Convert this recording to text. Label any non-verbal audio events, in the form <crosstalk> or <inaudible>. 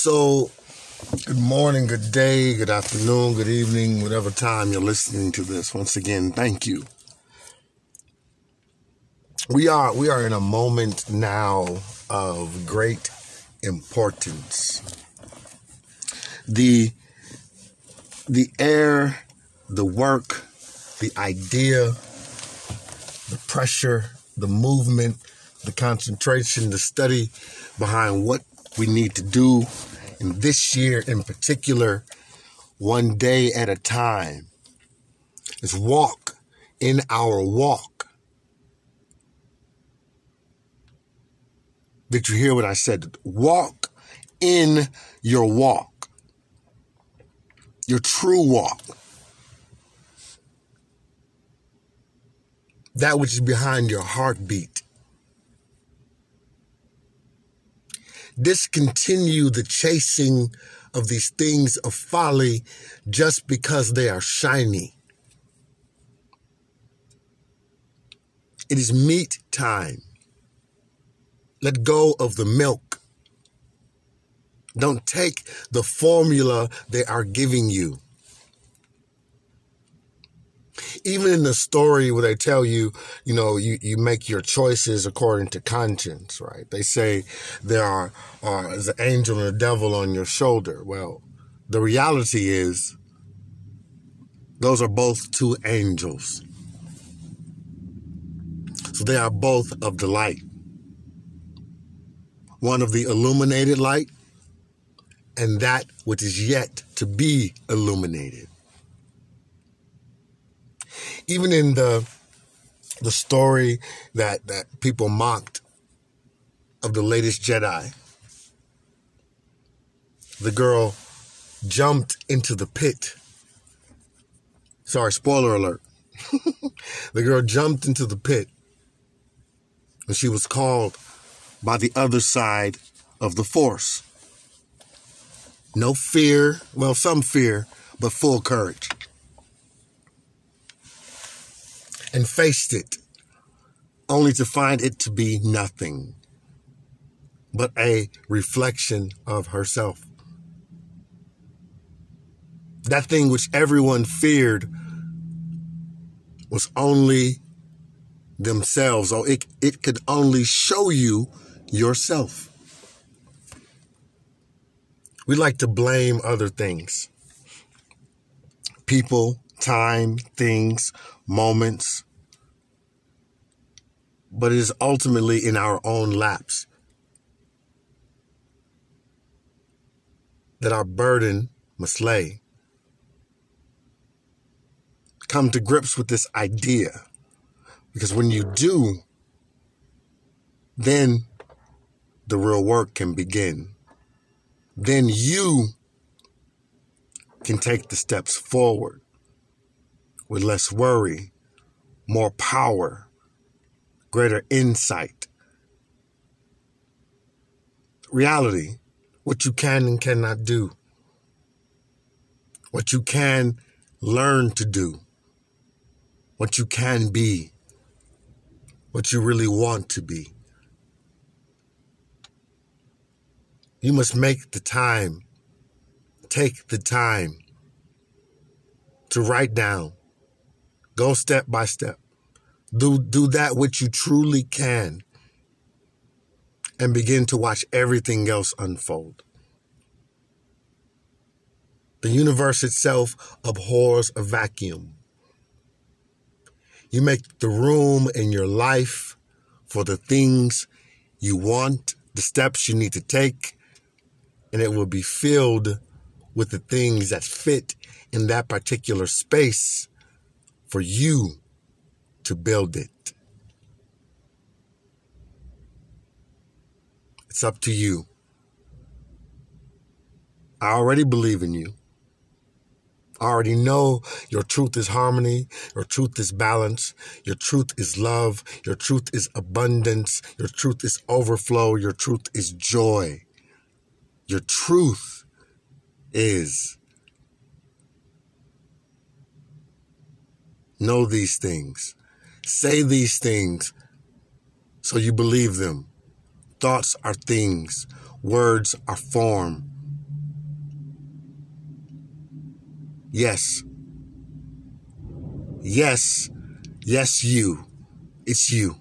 So, good morning, good day, good afternoon, good evening, whatever time you're listening to this. Once again, thank you. We are we are in a moment now of great importance. The the air, the work, the idea, the pressure, the movement, the concentration, the study behind what we need to do in this year in particular, one day at a time, is walk in our walk. Did you hear what I said? Walk in your walk, your true walk. That which is behind your heartbeat. Discontinue the chasing of these things of folly just because they are shiny. It is meat time. Let go of the milk. Don't take the formula they are giving you even in the story where they tell you, you know, you, you make your choices according to conscience, right? They say there are, uh, an angel and a devil on your shoulder. Well, the reality is those are both two angels. So they are both of the light. One of the illuminated light and that which is yet to be illuminated even in the the story that that people mocked of the latest Jedi, the girl jumped into the pit. Sorry, spoiler alert. <laughs> the girl jumped into the pit and she was called by the other side of the force. No fear, well, some fear, but full courage. And faced it, only to find it to be nothing but a reflection of herself. That thing which everyone feared was only themselves, or it, it could only show you yourself. We like to blame other things people, time, things, moments, but it is ultimately in our own laps that our burden must lay. Come to grips with this idea. Because when you do, then the real work can begin. Then you can take the steps forward with less worry, more power, greater insight. Reality, what you can and cannot do, what you can learn to do, what you can be, what you really want to be. You must make the time, take the time to write down Go step by step. Do, do that which you truly can and begin to watch everything else unfold. The universe itself abhors a vacuum. You make the room in your life for the things you want, the steps you need to take, and it will be filled with the things that fit in that particular space for you to build it. It's up to you. I already believe in you. I already know your truth is harmony. Your truth is balance. Your truth is love. Your truth is abundance. Your truth is overflow. Your truth is joy. Your truth is Know these things. Say these things so you believe them. Thoughts are things, words are form. Yes. Yes. Yes, you. It's you.